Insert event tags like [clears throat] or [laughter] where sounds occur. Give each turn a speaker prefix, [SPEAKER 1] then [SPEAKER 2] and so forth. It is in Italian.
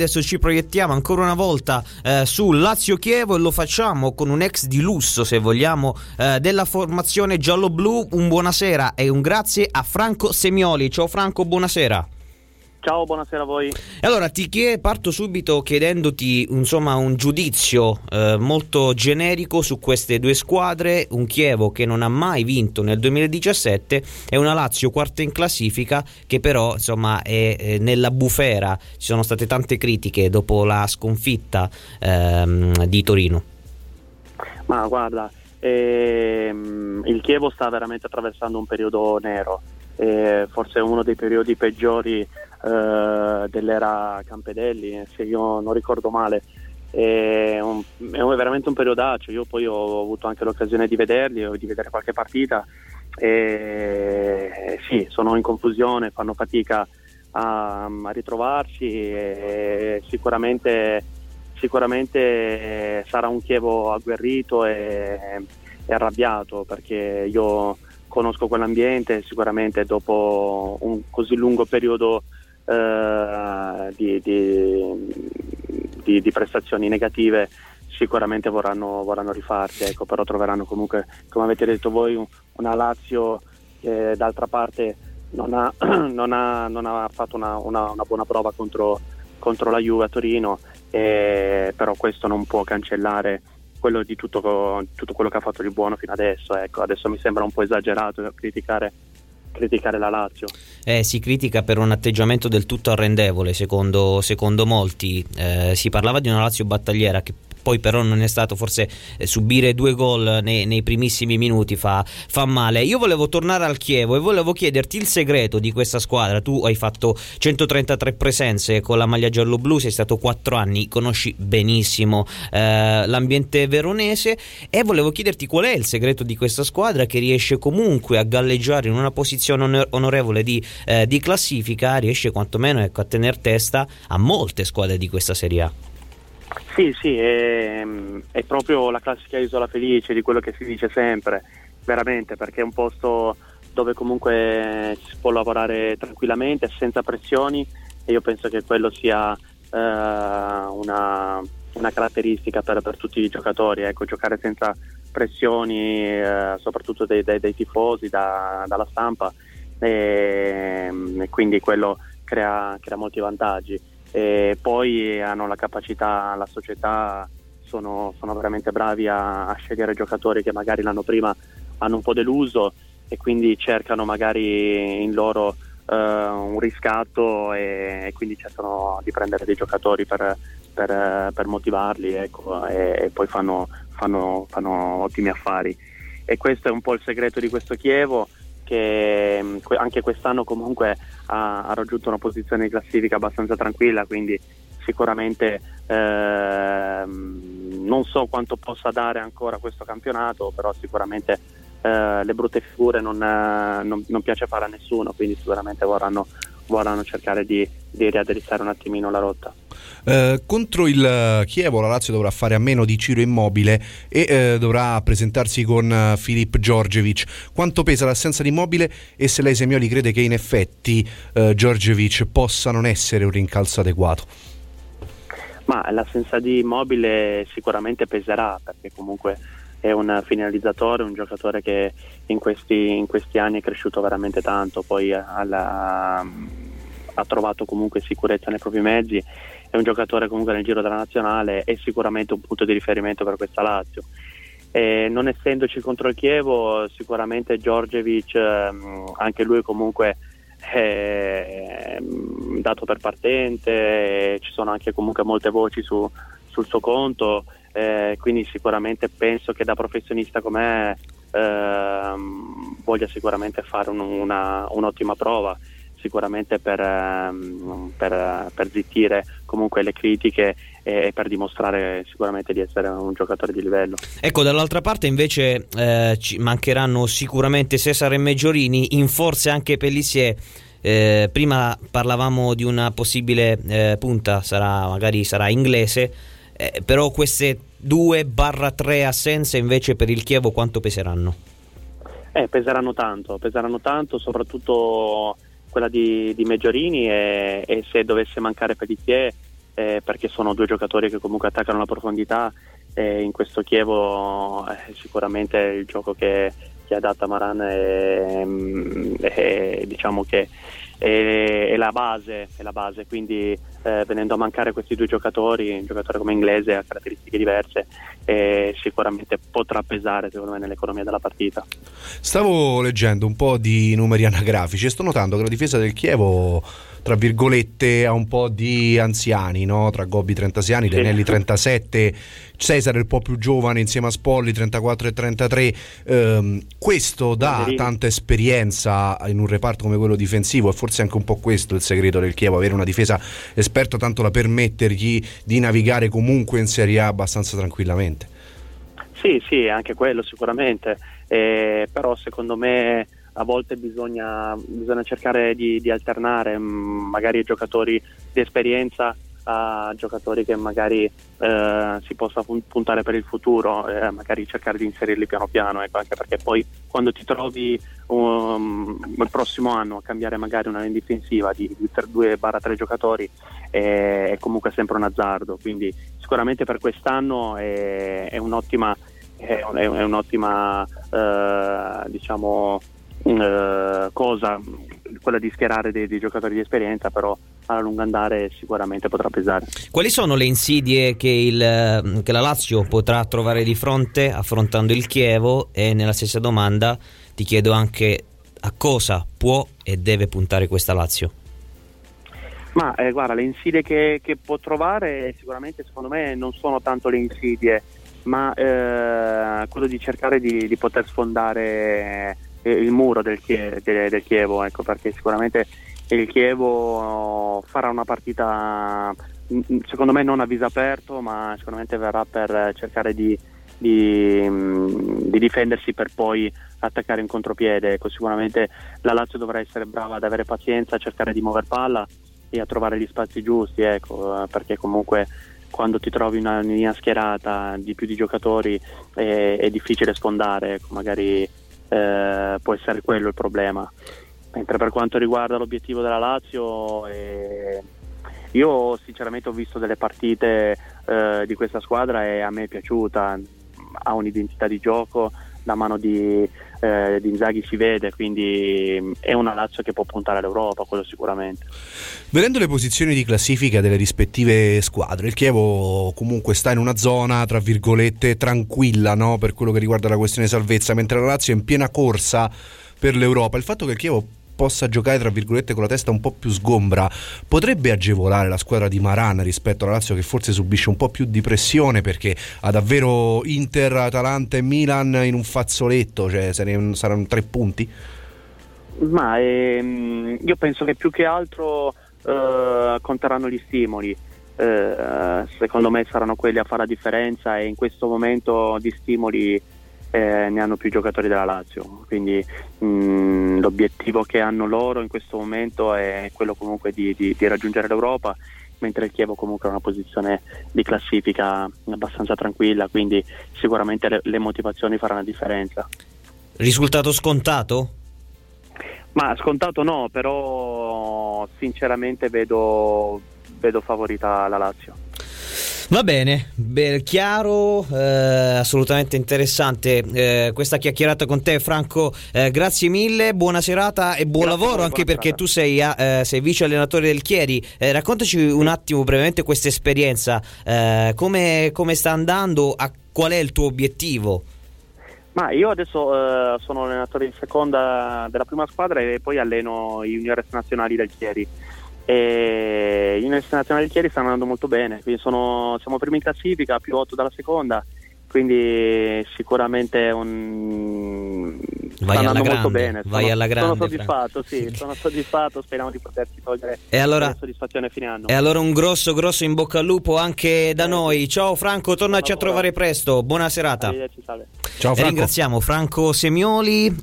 [SPEAKER 1] Adesso ci proiettiamo ancora una volta eh, su Lazio Chievo e lo facciamo con un ex di lusso, se vogliamo, eh, della formazione giallo-blu. Un buonasera e un grazie a Franco Semioli. Ciao Franco, buonasera.
[SPEAKER 2] Ciao, buonasera a voi.
[SPEAKER 1] Allora, ti chiedo, parto subito chiedendoti insomma, un giudizio eh, molto generico su queste due squadre, un Chievo che non ha mai vinto nel 2017 e una Lazio quarta in classifica che però insomma, è, è nella bufera. Ci sono state tante critiche dopo la sconfitta ehm, di Torino.
[SPEAKER 2] Ma guarda, ehm, il Chievo sta veramente attraversando un periodo nero, eh, forse uno dei periodi peggiori eh, dell'era Campedelli, se io non ricordo male. È, un, è veramente un periodaccio, io poi ho avuto anche l'occasione di vederli o di vedere qualche partita e sì, sono in confusione, fanno fatica a, a ritrovarsi e sicuramente, sicuramente sarà un Chievo agguerrito e, e arrabbiato perché io conosco quell'ambiente sicuramente dopo un così lungo periodo eh, di, di, di, di, prestazioni negative sicuramente vorranno, vorranno rifarsi, ecco, però troveranno comunque, come avete detto voi, una Lazio che d'altra parte non ha, [clears throat] non ha, non ha fatto una, una, una, buona prova contro, contro la Juve a Torino, eh, però questo non può cancellare quello di tutto, tutto, quello che ha fatto di buono fino adesso. Ecco, adesso mi sembra un po' esagerato criticare criticare la Lazio.
[SPEAKER 1] Eh, si critica per un atteggiamento del tutto arrendevole, secondo, secondo molti. Eh, si parlava di una Lazio battagliera che poi però non è stato forse eh, subire due gol nei, nei primissimi minuti fa, fa, male. Io volevo tornare al Chievo e volevo chiederti il segreto di questa squadra. Tu hai fatto 133 presenze con la maglia giallo-blu, sei stato 4 anni, conosci benissimo eh, l'ambiente veronese e volevo chiederti qual è il segreto di questa squadra che riesce comunque a galleggiare in una posizione onorevole di, eh, di classifica, riesce quantomeno ecco, a tenere testa a molte squadre di questa Serie A.
[SPEAKER 2] Sì, sì, è, è, proprio la classica isola felice di quello che si dice sempre, veramente, perché è un posto dove comunque si può lavorare tranquillamente, senza pressioni e io penso che quello sia eh, una, una, caratteristica per, per, tutti i giocatori, ecco, giocare senza pressioni, eh, soprattutto dei, dei, dei tifosi, da, dalla stampa, e, e quindi quello crea, crea molti vantaggi. E poi hanno la capacità, la società sono, sono veramente bravi a, a, scegliere giocatori che magari l'anno prima hanno un po' deluso e quindi cercano magari in loro uh, un riscatto e, e, quindi cercano di prendere dei giocatori per, per, per motivarli ecco, e, e, poi fanno, fanno, fanno ottimi affari. E questo è un po' il segreto di questo Chievo che mm, anche quest'anno comunque ha, ha, raggiunto una posizione di classifica abbastanza tranquilla, quindi sicuramente eh, non so quanto possa dare ancora questo campionato, però sicuramente eh, le brutte figure non, eh, non, non, piace fare a nessuno, quindi sicuramente vorranno, vorranno cercare di, di riaddrizzare un attimino la rotta.
[SPEAKER 3] Eh, contro il Chievo la Lazio dovrà fare a meno di Ciro Immobile e eh, dovrà presentarsi con uh, Filip Giorgevic. Quanto pesa l'assenza di Immobile e se lei Semioli crede che in effetti uh, Giorgevic possa non essere un rincalzo adeguato?
[SPEAKER 2] Ma l'assenza di Immobile sicuramente peserà perché comunque è un finalizzatore, un giocatore che in questi, in questi anni è cresciuto veramente tanto, poi alla, ha trovato comunque sicurezza nei propri mezzi, è un giocatore comunque nel giro della nazionale, è sicuramente un punto di riferimento per questa Lazio. E non essendoci contro il Chievo, sicuramente Giorgevic, ehm, anche lui comunque è ehm, dato per partente, ci sono anche comunque molte voci su, sul suo conto, eh, quindi sicuramente penso che da professionista come ehm, voglia sicuramente fare un, una, un'ottima prova sicuramente per, ehm, per, per, zittire comunque le critiche e, per dimostrare sicuramente di essere un giocatore di livello.
[SPEAKER 1] Ecco, dall'altra parte invece eh, ci mancheranno sicuramente Cesare e Meggiorini, in forse anche Pellissier. Eh, prima parlavamo di una possibile eh, punta, sarà, magari sarà inglese, eh, però queste 2-3 assenze invece per il Chievo quanto peseranno?
[SPEAKER 2] Eh, peseranno tanto, peseranno tanto, soprattutto quella di, di Meggiorini e, e, se dovesse mancare Pellissier eh, perché sono due giocatori che comunque attaccano la profondità e in questo Chievo eh, sicuramente il gioco che, che adatta Maran è, mm, è, diciamo che è, è, la base, è la base, quindi eh, venendo a mancare questi due giocatori, un giocatore come Inglese ha caratteristiche diverse e sicuramente potrà pesare secondo me nell'economia della partita.
[SPEAKER 3] Stavo leggendo un po' di numeri anagrafici e sto notando che la difesa del Chievo tra virgolette a un po' di anziani, no? tra Gobbi 36 anni, Denelli 37, Cesare il po' più giovane insieme a Spolli 34 e 33. Um, questo dà tanta esperienza in un reparto come quello difensivo e forse anche un po' questo il segreto del Chievo, avere una difesa esperta tanto da permettergli di navigare comunque in Serie A abbastanza tranquillamente.
[SPEAKER 2] Sì, sì, anche quello sicuramente, eh, però secondo me a volte bisogna, bisogna cercare di, di alternare mm, magari giocatori di esperienza a giocatori che magari eh, si possa puntare per il futuro, eh, magari cercare di inserirli piano piano, ecco, anche perché poi quando ti trovi um, il prossimo anno a cambiare magari una linea difensiva di, di 2-3 giocatori è, è, comunque sempre un azzardo, quindi sicuramente per quest'anno è, è un'ottima, è, un'ottima eh, diciamo, eh, cosa, quella di schierare dei, dei, giocatori di esperienza, però a lungo andare sicuramente potrà pesare.
[SPEAKER 1] Quali sono le insidie che, il, che la Lazio potrà trovare di fronte affrontando il Chievo? E nella stessa domanda ti chiedo anche a cosa può e deve puntare questa Lazio.
[SPEAKER 2] Ma eh, guarda, le insidie che, che, può trovare sicuramente secondo me non sono tanto le insidie, ma eh, quello di cercare di, di poter sfondare il muro del, Chie- del, del Chievo, ecco, perché sicuramente il Chievo farà una partita mm, mm, secondo me non a viso aperto, ma sicuramente verrà per cercare di, di, mm, di difendersi per poi attaccare in contropiede. Ecco, sicuramente la Lazio dovrà essere brava ad avere pazienza, a cercare di muovere palla e a trovare gli spazi giusti, ecco, perché comunque quando ti trovi una linea schierata di più di giocatori è, è difficile sfondare, ecco, magari eh, può essere quello il problema. Mentre per quanto riguarda l'obiettivo della Lazio, eh, io sinceramente ho visto delle partite eh, di questa squadra e a me è piaciuta, ha un'identità di gioco, la mano di, eh, di Inzaghi si vede, quindi è una Lazio che può puntare all'Europa, quello sicuramente.
[SPEAKER 3] Vedendo le posizioni di classifica delle rispettive squadre, il Chievo comunque sta in una zona, tra virgolette, tranquilla no? per quello che riguarda la questione salvezza, mentre la Lazio è in piena corsa per l'Europa. Il fatto che il Chievo possa giocare tra virgolette con la testa un po' più sgombra potrebbe agevolare la squadra di Maran rispetto alla Lazio che forse subisce un po' più di pressione perché ha davvero Inter, Atalanta e Milan in un fazzoletto, cioè saranno tre punti?
[SPEAKER 2] Ma ehm, io penso che più che altro eh, conteranno gli stimoli. Eh, secondo me saranno quelli a fare la differenza e in questo momento di stimoli eh, ne hanno più giocatori della Lazio, quindi mh, mm, l'obiettivo che hanno loro in questo momento è quello comunque di, di, di raggiungere l'Europa, mentre il Chievo comunque ha una posizione di classifica abbastanza tranquilla, quindi sicuramente le, le motivazioni faranno la differenza.
[SPEAKER 1] Risultato scontato?
[SPEAKER 2] Ma scontato no, però sinceramente vedo, vedo favorita la Lazio.
[SPEAKER 1] Va bene, beh, chiaro, eh, assolutamente interessante eh, questa chiacchierata con te Franco, eh, grazie mille, buona serata e buon grazie lavoro anche perché tu sei, eh, sei, vice allenatore del Chieri, eh, raccontaci un attimo brevemente questa esperienza, eh, come, come, sta andando, a, qual è il tuo obiettivo?
[SPEAKER 2] Ma io adesso sono allenatore in seconda della prima squadra e poi alleno i juniores nazionali del Chieri e Nazionali di Chieri stanno andando molto bene, sono, siamo primi in classifica, più 8 dalla seconda, quindi sicuramente un...
[SPEAKER 1] vai stanno andando grande, molto bene. Vai
[SPEAKER 2] sono,
[SPEAKER 1] alla grande,
[SPEAKER 2] sono soddisfatto, sì, sono soddisfatto, speriamo di poterci togliere
[SPEAKER 1] e allora,
[SPEAKER 2] la soddisfazione fine anno.
[SPEAKER 1] E allora un grosso, grosso in bocca al lupo anche da eh, noi. Ciao Franco, tornaci a trovare presto, buona serata.
[SPEAKER 2] Ciao
[SPEAKER 1] Franco. E ringraziamo Franco Semioli,